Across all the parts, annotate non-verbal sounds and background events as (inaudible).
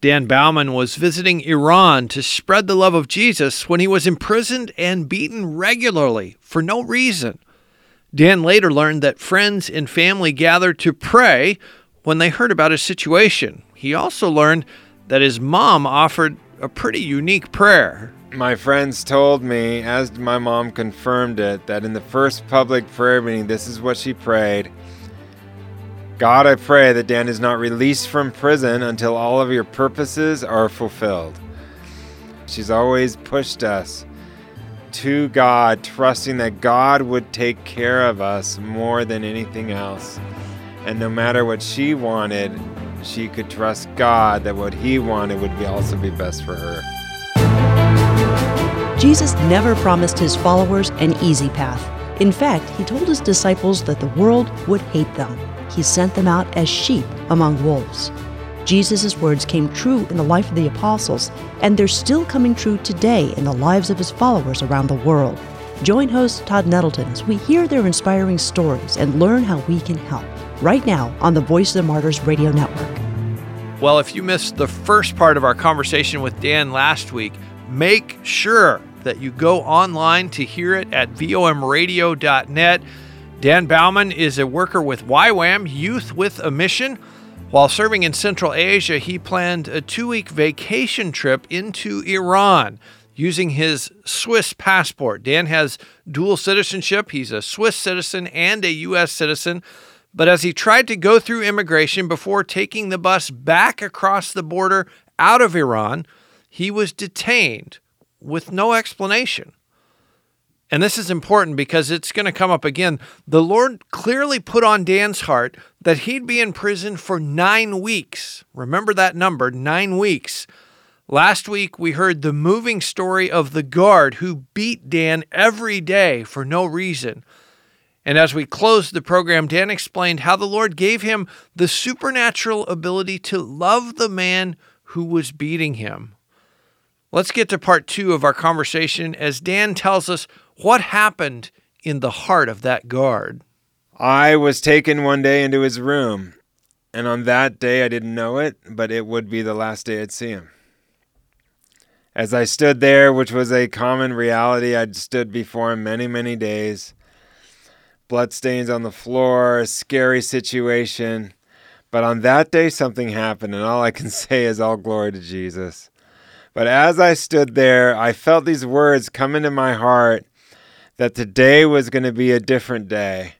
Dan Baumann was visiting Iran to spread the love of Jesus when he was imprisoned and beaten regularly for no reason. Dan later learned that friends and family gathered to pray when they heard about his situation. He also learned that his mom offered a pretty unique prayer. My friends told me, as my mom confirmed it, that in the first public prayer meeting, this is what she prayed God, I pray that Dan is not released from prison until all of your purposes are fulfilled. She's always pushed us to God, trusting that God would take care of us more than anything else. And no matter what she wanted, she could trust God that what he wanted would be also be best for her. Jesus never promised his followers an easy path. In fact, he told his disciples that the world would hate them he sent them out as sheep among wolves. Jesus' words came true in the life of the apostles, and they're still coming true today in the lives of his followers around the world. Join host Todd Nettleton as we hear their inspiring stories and learn how we can help. Right now on the Voice of the Martyrs Radio Network. Well, if you missed the first part of our conversation with Dan last week, make sure that you go online to hear it at vomradio.net. Dan Baumann is a worker with YWAM, Youth with a Mission. While serving in Central Asia, he planned a two week vacation trip into Iran using his Swiss passport. Dan has dual citizenship. He's a Swiss citizen and a U.S. citizen. But as he tried to go through immigration before taking the bus back across the border out of Iran, he was detained with no explanation. And this is important because it's going to come up again. The Lord clearly put on Dan's heart that he'd be in prison for nine weeks. Remember that number, nine weeks. Last week, we heard the moving story of the guard who beat Dan every day for no reason. And as we closed the program, Dan explained how the Lord gave him the supernatural ability to love the man who was beating him. Let's get to part two of our conversation as Dan tells us what happened in the heart of that guard? I was taken one day into his room, and on that day I didn't know it, but it would be the last day I'd see him. As I stood there, which was a common reality, I'd stood before him many, many days. Bloodstains on the floor, a scary situation. But on that day, something happened, and all I can (laughs) say is all glory to Jesus. But as I stood there, I felt these words come into my heart that today was going to be a different day.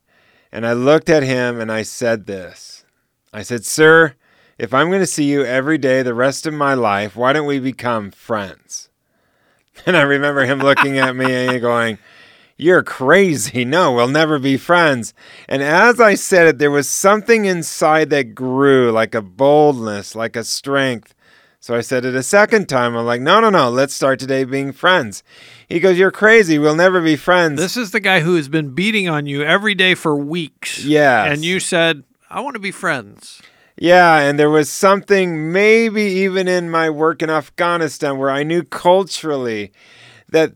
And I looked at him and I said this I said, Sir, if I'm going to see you every day the rest of my life, why don't we become friends? (laughs) And I remember him looking at me and going, You're crazy. No, we'll never be friends. And as I said it, there was something inside that grew like a boldness, like a strength. So I said it a second time. I'm like, No, no, no, let's start today being friends. He goes, You're crazy. We'll never be friends. This is the guy who has been beating on you every day for weeks. Yeah. And you said, I want to be friends. Yeah, and there was something maybe even in my work in Afghanistan where I knew culturally that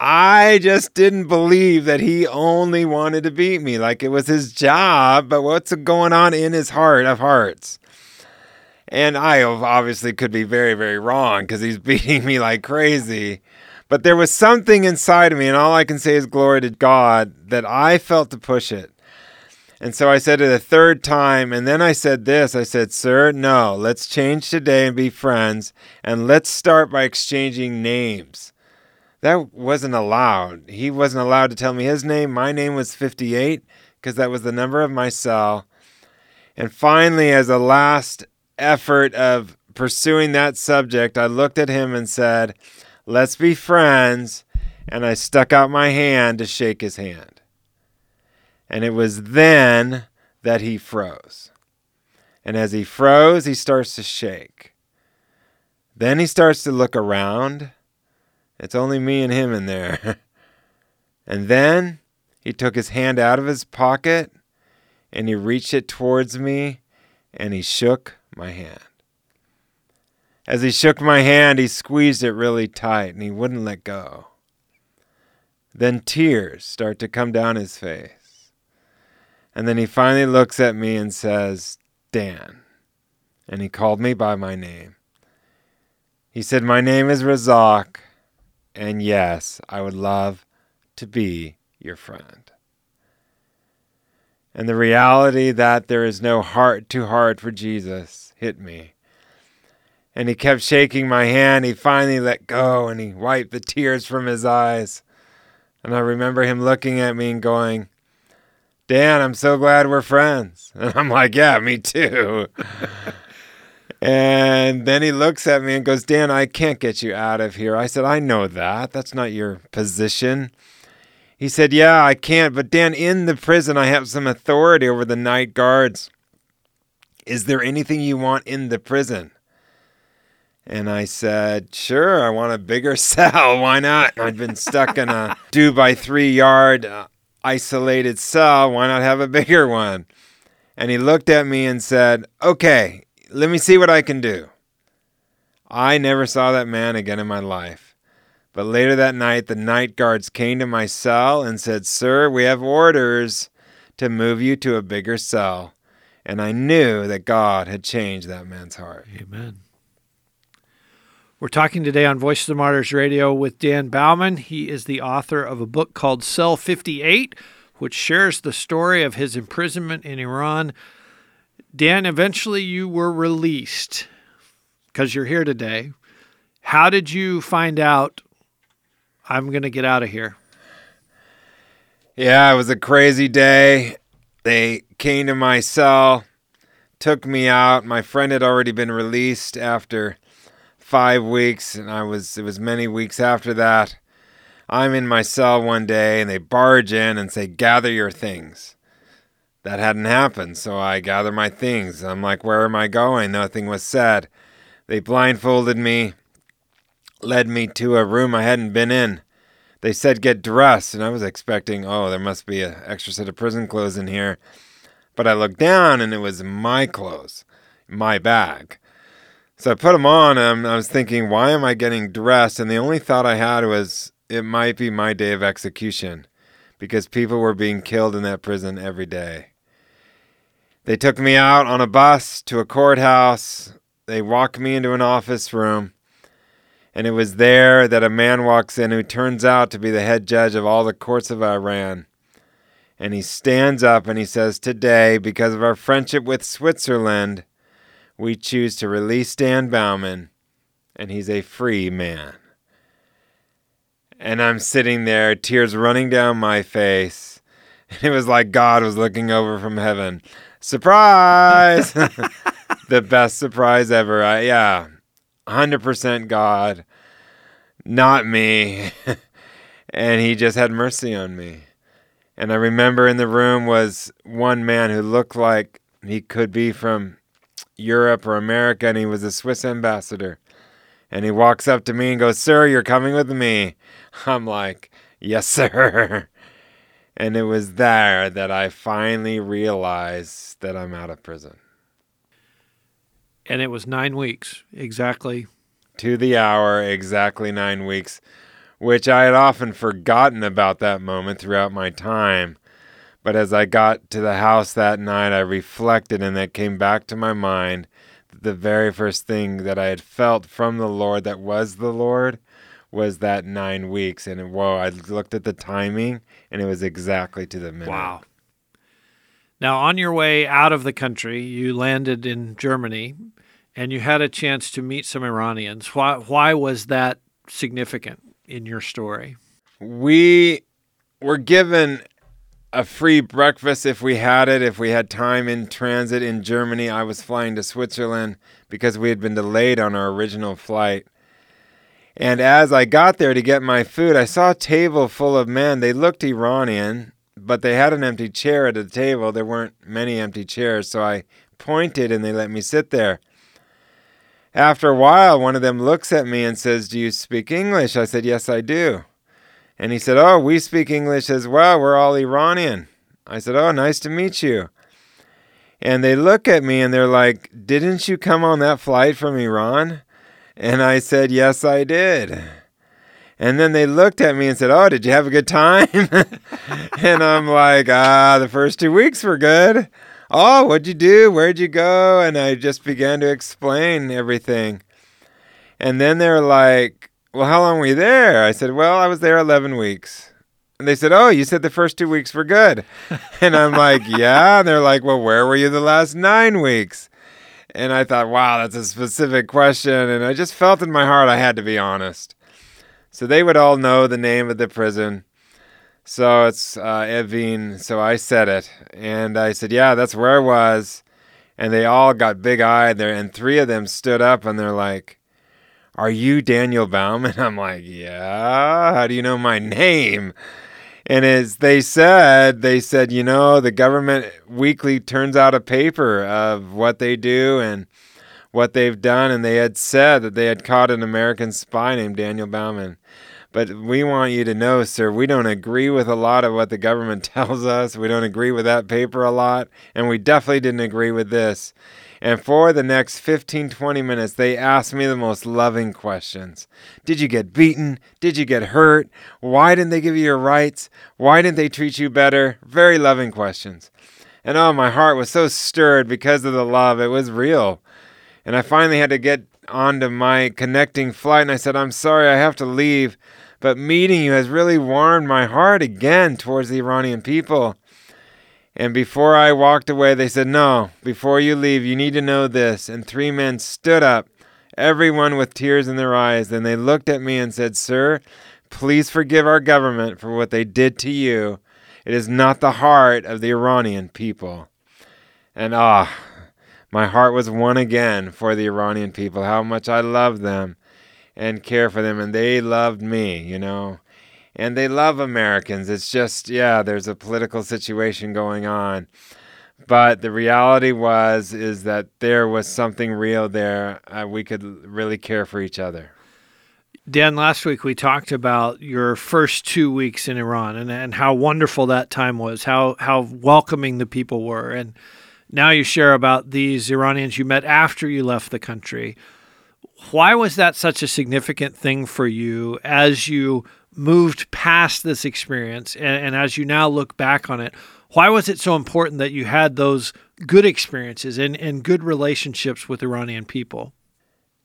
I just didn't believe that he only wanted to beat me. Like it was his job, but what's going on in his heart of hearts? And I obviously could be very, very wrong because he's (laughs) beating me like crazy. But there was something inside of me, and all I can say is glory to God, that I felt to push it. And so I said it a third time, and then I said this I said, Sir, no, let's change today and be friends, and let's start by exchanging names. That wasn't allowed. He wasn't allowed to tell me his name. My name was 58 because that was the number of my cell. And finally, as a last effort of pursuing that subject, I looked at him and said, Let's be friends. And I stuck out my hand to shake his hand. And it was then that he froze. And as he froze, he starts to shake. Then he starts to look around. It's only me and him in there. (laughs) and then he took his hand out of his pocket and he reached it towards me and he shook my hand. As he shook my hand, he squeezed it really tight and he wouldn't let go. Then tears start to come down his face. And then he finally looks at me and says, Dan. And he called me by my name. He said, My name is Razak, and yes, I would love to be your friend. And the reality that there is no heart to heart for Jesus hit me. And he kept shaking my hand. He finally let go and he wiped the tears from his eyes. And I remember him looking at me and going, Dan, I'm so glad we're friends. (laughs) And I'm like, Yeah, me too. (laughs) and then he looks at me and goes, Dan, I can't get you out of here. I said, I know that. That's not your position. He said, Yeah, I can't, but Dan, in the prison, I have some authority over the night guards. Is there anything you want in the prison? And I said, Sure, I want a bigger (laughs) cell. Why not? I'd been stuck in a (laughs) two by three yard uh, isolated cell. Why not have a bigger one? And he looked at me and said, Okay, let me see what I can do. I never saw that man again in my life. But later that night, the night guards came to my cell and said, Sir, we have orders to move you to a bigger cell. And I knew that God had changed that man's heart. Amen. We're talking today on Voice of the Martyrs Radio with Dan Baumann. He is the author of a book called Cell 58, which shares the story of his imprisonment in Iran. Dan, eventually you were released because you're here today. How did you find out I'm going to get out of here. Yeah, it was a crazy day. They came to my cell, took me out. My friend had already been released after five weeks, and I was it was many weeks after that. I'm in my cell one day, and they barge in and say, "Gather your things." That hadn't happened, so I gather my things. I'm like, "Where am I going?" Nothing was said. They blindfolded me led me to a room I hadn't been in. They said get dressed, and I was expecting, oh, there must be an extra set of prison clothes in here. But I looked down, and it was my clothes, my bag. So I put them on, and I was thinking, why am I getting dressed? And the only thought I had was, it might be my day of execution, because people were being killed in that prison every day. They took me out on a bus to a courthouse. They walked me into an office room. And it was there that a man walks in who turns out to be the head judge of all the courts of Iran. And he stands up and he says, Today, because of our friendship with Switzerland, we choose to release Dan Baumann, and he's a free man. And I'm sitting there, tears running down my face. And (laughs) it was like God was looking over from heaven. Surprise! (laughs) the best surprise ever. I, yeah, 100% God, not me. (laughs) and he just had mercy on me. And I remember in the room was one man who looked like he could be from Europe or America, and he was a Swiss ambassador. And he walks up to me and goes, Sir, you're coming with me. (laughs) I'm like, Yes, (laughs) sir. And it was there that I finally realized that I'm out of prison and it was nine weeks exactly. To the hour, exactly nine weeks, which I had often forgotten about that moment throughout my time. But as I got to the house that night, I reflected, and that came back to my mind that the very first thing that I had felt from the Lord that was the Lord was that nine weeks. And whoa, I looked at the timing, and it was exactly to the minute. Wow. Now, on your way out of the country, you landed in Germany and you had a chance to meet some Iranians. Why, why was that significant in your story? We were given a free breakfast if we had it, if we had time in transit in Germany. I was flying to Switzerland because we had been delayed on our original flight. And as I got there to get my food, I saw a table full of men. They looked Iranian, but they had an empty chair at the table. There weren't many empty chairs, so I pointed and they let me sit there. After a while, one of them looks at me and says, Do you speak English? I said, Yes, I do. And he said, Oh, we speak English as well. We're all Iranian. I said, Oh, nice to meet you. And they look at me and they're like, Didn't you come on that flight from Iran? And I said, Yes, I did. And then they looked at me and said, Oh, did you have a good time? (laughs) and I'm like, Ah, the first two weeks were good. Oh, what'd you do? Where'd you go? And I just began to explain everything. And then they're like, Well, how long were you there? I said, Well, I was there 11 weeks. And they said, Oh, you said the first two weeks were good. (laughs) And I'm like, Yeah. And they're like, Well, where were you the last nine weeks? And I thought, Wow, that's a specific question. And I just felt in my heart I had to be honest. So they would all know the name of the prison. So it's uh, Evin. So I said it. And I said, Yeah, that's where I was. And they all got big eyed there. And three of them stood up and they're like, Are you Daniel Baumann? (laughs) I'm like, Yeah. How do you know my name? And as they said, they said, you know, the government weekly turns out a paper of what they do and what they've done. And they had said that they had caught an American spy named Daniel Baumann. But we want you to know, sir, we don't agree with a lot of what the government (laughs) tells us. We don't agree with that paper a lot. And we definitely didn't agree with this. And for the next 15, 20 minutes, they asked me the most loving questions. Did you get beaten? Did you get hurt? Why didn't they give you your rights? Why didn't they treat you better? Very loving questions. And oh, my heart was so stirred because of the love. It was real. And I finally had to get onto my connecting flight, and I said, I'm sorry, I have to leave. But meeting you has really warmed my heart again towards the Iranian people. And before I walked away, they said, No, before you leave, you need to know this. And three men stood up, everyone with tears in their eyes. Then they looked at me and said, Sir, please forgive our government for what they did to you. It is not the heart of the Iranian people. And ah, my heart was won again for the Iranian people, how much I love them and care for them. And they loved me, you know and they love Americans. It's just, yeah, there's a political situation going on. But the reality was is that there was something real there. Uh, we could really care for each other. Dan, last week we talked about your first two weeks in Iran and, and how wonderful that time was, how how welcoming the people were. And now you share about these Iranians you met after you left the country. Why was that such a significant thing for you as you moved past this experience and, and, as you now look back on it why was it so important that you had those good experiences and, and good relationships with iranian people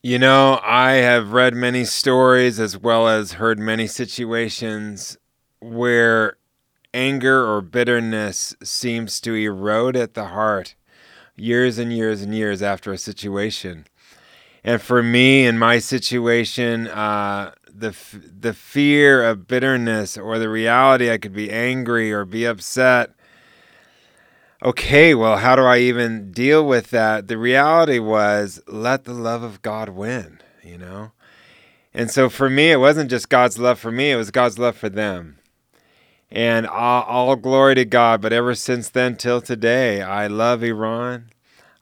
you know i have read many stories as well as heard many situations where anger or bitterness seems to erode at the heart years and years and years after a situation and for me in my situation uh, the the fear of bitterness or the reality I could be angry or be upset. Okay, well, how do I even deal with that? The reality was let the love of God win, you know? And so for me, it wasn't just God's love for me, it was God's love for them. And all, all glory to God. But ever since then till today, I love Iran.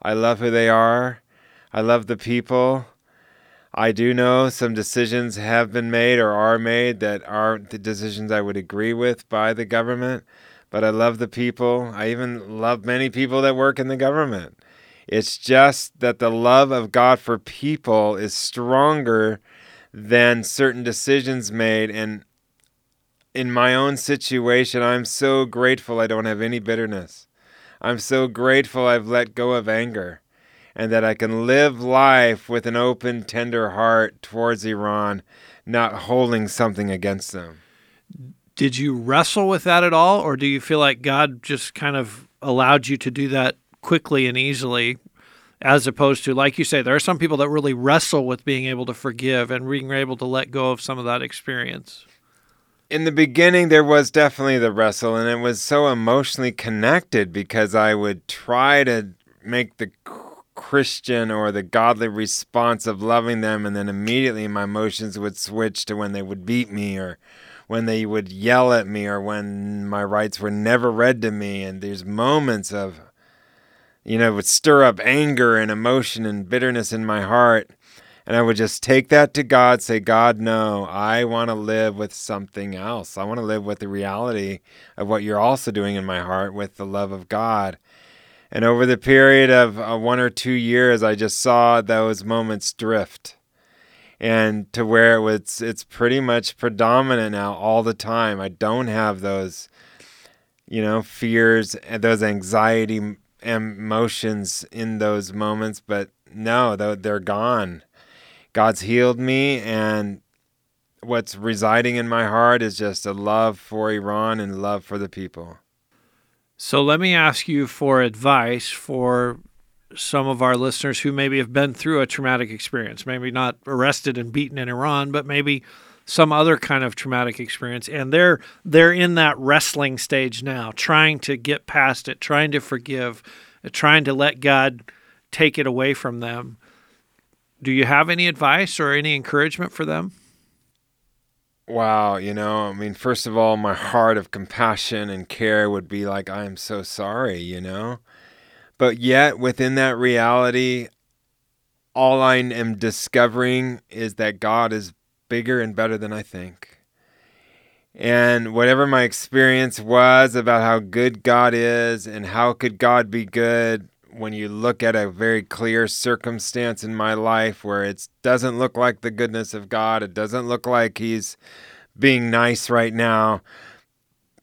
I love who they are. I love the people. I do know some decisions have been made or are made that aren't the decisions I would agree with by the government, but I love the people. I even love many people that work in the government. It's just that the love of God for people is stronger than certain decisions made. And in my own situation, I'm so grateful I don't have any bitterness. I'm so grateful I've let go of anger and that I can live life with an open, tender heart towards Iran, not holding something against them. Did you wrestle with that at all, or do you feel like God just kind of allowed you to do that quickly and easily? As opposed to, like you say, there are some people that really wrestle with being able to forgive and being able to let go of some of that experience in the beginning there was definitely the wrestle and it was so emotionally connected because i would try to make the Christian or the godly response of loving them, and then immediately my emotions would switch to when they would beat me or when they would yell at me or when my rights were never read to me. And there's moments of, you know, would stir up anger and emotion and bitterness in my heart. And I would just take that to God, say, God, no, I want to live with something else. I want to live with the reality of what you're also doing in my heart with the love of God. And over the period of uh, one or two years, I just saw those moments drift, and to where it was, it's pretty much predominant now all the time. I don't have those, you know, fears and those anxiety emotions in those moments, but no, they're gone God's healed me, and what's residing in my heart is just a love for Iran and love for the people. So let me ask you for advice for some of our listeners who maybe have been through a traumatic experience, maybe not arrested and beaten in Iran, but maybe some other kind of traumatic experience and they're they're in that wrestling stage now, trying to get past it, trying to forgive, trying to let God take it away from them. Do you have any advice or any encouragement for them? Wow, you know, I mean, first of all, my heart of compassion and care would be like, I am so sorry, you know? But yet, within that reality, all I am discovering is that God is bigger and better than I think. And whatever my experience was about how good God is and how could God be good, when you look at a very clear circumstance in my life where it doesn't look like the goodness of God, it doesn't look like He's being nice right now.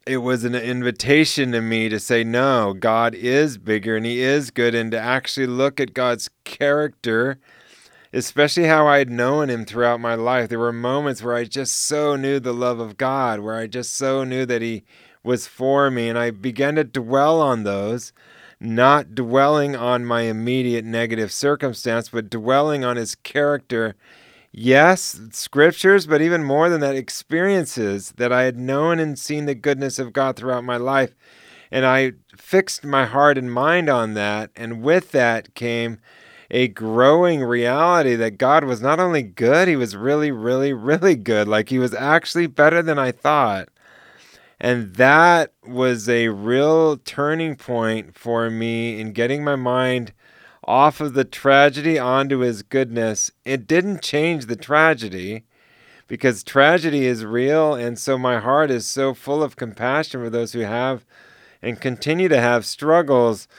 It was an invitation to me to say, no, God is bigger and He is good, and to actually look at God's character, especially how I had known Him throughout my life. There were moments where I just so knew the love of God, where I just so knew that He was for me, and I began to dwell on those not dwelling on my immediate negative circumstance, but dwelling on his character. Yes, scriptures, but even more than that, experiences that I had known and seen the goodness of God throughout my life. And I fixed my heart and mind on that. And with that came a growing reality that God was not only good, he was really, really, really good. Like he was actually better than I thought. And that was a real turning point for me in getting my mind off of the tragedy onto his goodness. It didn't change the tragedy because tragedy is real. And so my heart is so full of compassion for those who have and continue to have struggles.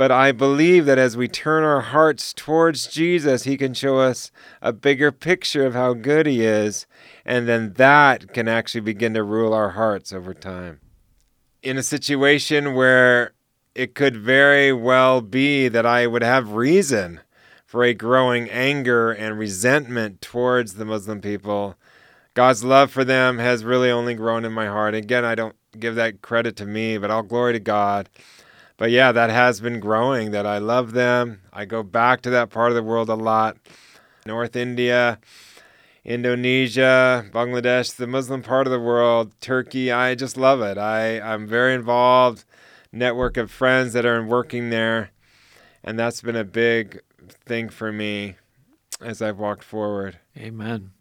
But I believe that as we turn our hearts towards Jesus, He can show us a bigger picture of how good He is and then that can actually begin to rule our hearts over time. In a situation where it could very well be that I would have reason for a growing anger and resentment towards the Muslim people, God's love for them has really only grown in my heart. Again, I don't give that credit to me, but all glory to God. But yeah, that has been growing, that I love them. I go back to that part of the world a lot. North India, Indonesia, Bangladesh, the Muslim part of the world, Turkey. I just love it. I, I'm very involved, network of friends that are working there. And that's been a big thing for me as I've walked forward. Amen.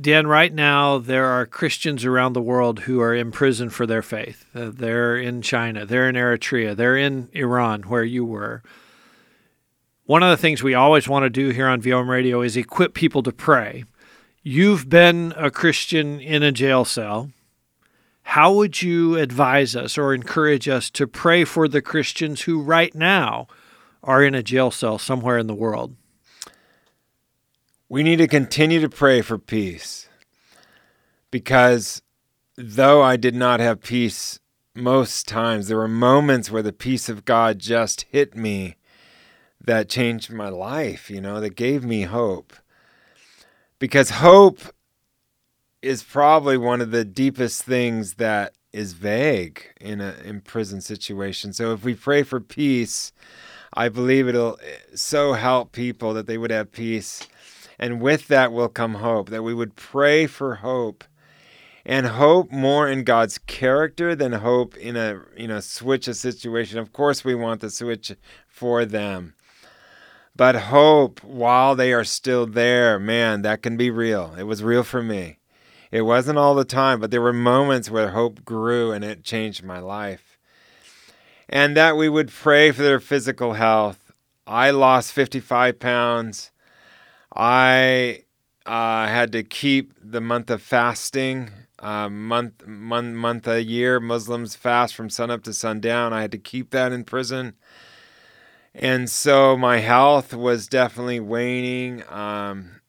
Dan, right now there are Christians around the world who are in prison for their faith. Uh, they're in China, they're in Eritrea, they're in Iran, where you were one of the things we always want to do here on VOM Radio is equip people to pray. You've been a Christian in a jail cell. How would you advise us or encourage us to pray for the Christians who right now are in a jail cell somewhere in the world? We need to continue to pray for peace because though I did not have peace most times, there were moments where the peace of God just hit me that changed my life, you know, that gave me hope. Because hope is probably one of the deepest things that is vague in a in prison situation. So if we pray for peace, I believe it'll eh, so help people that they would have peace. And with that will come hope, that we would pray for hope and hope more in God's character than hope in a you know switch a situation. Of course we want the switch for them. But hope while they are still there, man, that can be real. It was real for me. It wasn't all the time, but there were moments where hope grew and it changed my life. And that we would pray for their physical health. I lost 55 pounds. I uh, had to keep the month of fasting. Uh, month, month, month a year, Muslims fast from sun up to sundown. I had to keep that in prison and so my health was definitely waning. Um,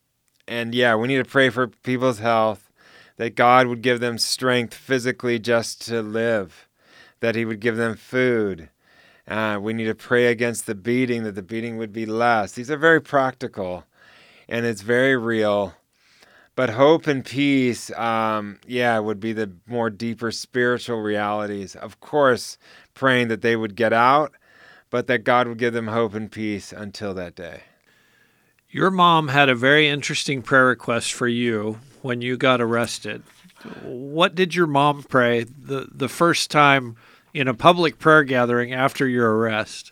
and yeah, we need to pray for people's health, that God would give them strength physically just to live, that He would give them food. Uh, we need to pray against the beating, that the beating would be less. These are very practical. And it's very real. But hope and peace, um, yeah, would be the more deeper spiritual realities. Of course, praying that they would get out, but that God would give them hope and peace until that day. Your mom had a very interesting prayer request for you when you got arrested. What did your mom pray the, the first time in a public prayer gathering after your arrest?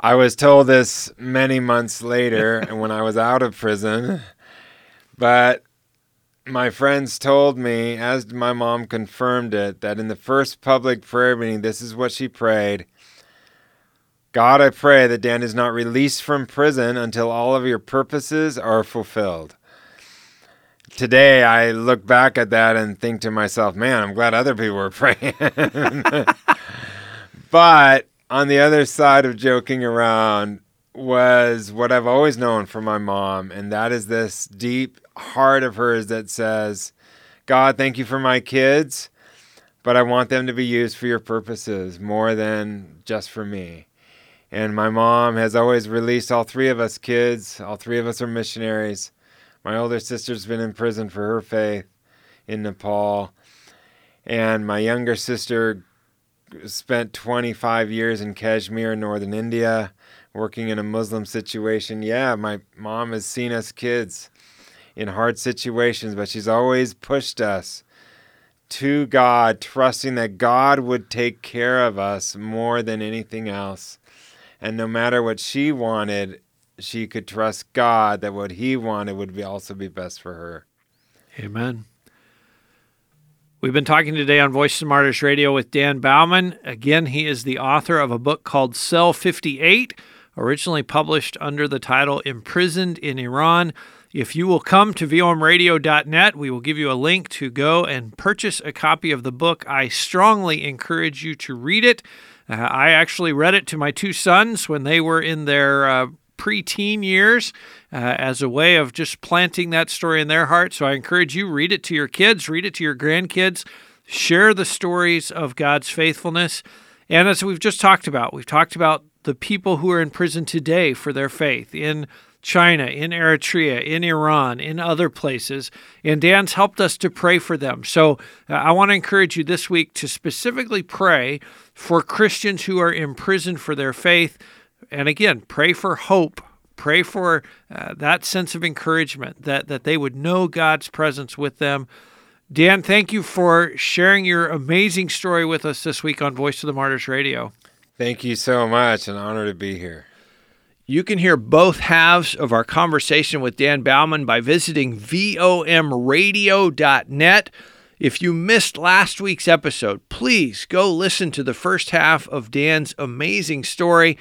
I was told this many months later (laughs) and when I was out of prison, but my friends told me, as my mom confirmed it, that in the first public prayer meeting, this is what she prayed God, I pray that Dan is not released from prison until all of your purposes are fulfilled. Today, I look back at that and think to myself, man, I'm glad other people were (laughs) praying. (laughs) but on the other side of joking around was what I've always known from my mom, and that is this deep heart of hers that says, God, thank you for my kids, but I want them to be used for your purposes more than just for me. And my mom has always released all three of us kids. All three of us are missionaries. My older sister's been in prison for her faith in Nepal. And my younger sister spent 25 years in Kashmir, northern India, working in a Muslim situation. Yeah, my mom has seen us kids in hard situations, but she's always pushed us to God, trusting that God would take care of us more than anything else. And no matter what she wanted, she could trust God that what he wanted would be also be best for her. Amen. We've been talking today on Voice of Martyrs Radio with Dan Baumann. Again, he is the author of a book called Cell 58, originally published under the title Imprisoned in Iran. If you will come to vomradio.net, we will give you a link to go and purchase a copy of the book. I strongly encourage you to read it. Uh, I actually read it to my two sons when they were in their uh, preteen years uh, as a way of just planting that story in their heart. So I encourage you read it to your kids, read it to your grandkids, share the stories of God's faithfulness. And as we've just talked about, we've talked about the people who are in prison today for their faith in China, in Eritrea, in Iran, in other places. And Dan's helped us to pray for them. So uh, I want to encourage you this week to specifically pray for Christians who are imprisoned for their faith and again, pray for hope. Pray for uh, that sense of encouragement that, that they would know God's presence with them. Dan, thank you for sharing your amazing story with us this week on Voice of the Martyrs Radio. Thank you so much. An honor to be here. You can hear both halves of our conversation with Dan Baumann by visiting vomradio.net. If you missed last week's episode, please go listen to the first half of Dan's amazing story.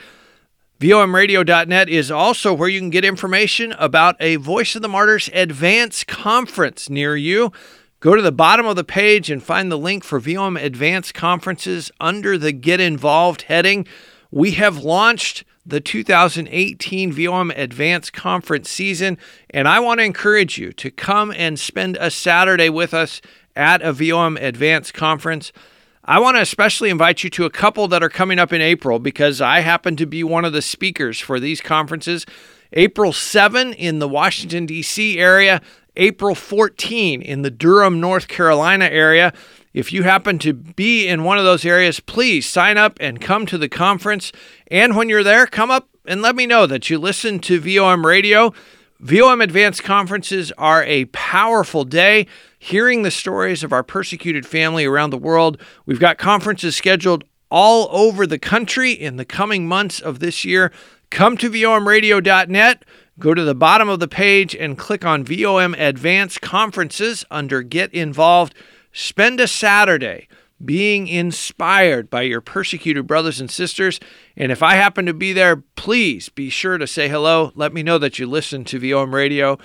VOMradio.net is also where you can get information about a Voice of the Martyrs Advance Conference near you. Go to the bottom of the page and find the link for VOM Advance Conferences under the Get Involved heading. We have launched the 2018 VOM Advance Conference season, and I want to encourage you to come and spend a Saturday with us at a VOM Advance Conference. I want to especially invite you to a couple that are coming up in April because I happen to be one of the speakers for these conferences. April 7 in the Washington, D.C. area, April 14 in the Durham, North Carolina area. If you happen to be in one of those areas, please sign up and come to the conference. And when you're there, come up and let me know that you listen to VOM Radio. VOM Advanced Conferences are a powerful day hearing the stories of our persecuted family around the world. We've got conferences scheduled all over the country in the coming months of this year. Come to vomradio.net, go to the bottom of the page and click on VOM Advanced Conferences under Get Involved. Spend a Saturday being inspired by your persecuted brothers and sisters. And if I happen to be there, please be sure to say hello. Let me know that you listen to VOM Radio.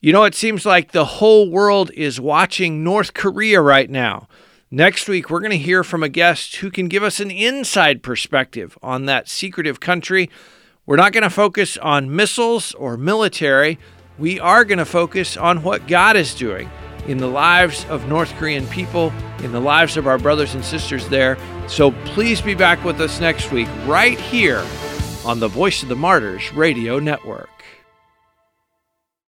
You know, it seems like the whole world is watching North Korea right now. Next week, we're going to hear from a guest who can give us an inside perspective on that secretive country. We're not going to focus on missiles or military. We are going to focus on what God is doing in the lives of North Korean people, in the lives of our brothers and sisters there. So please be back with us next week, right here on the Voice of the Martyrs Radio Network.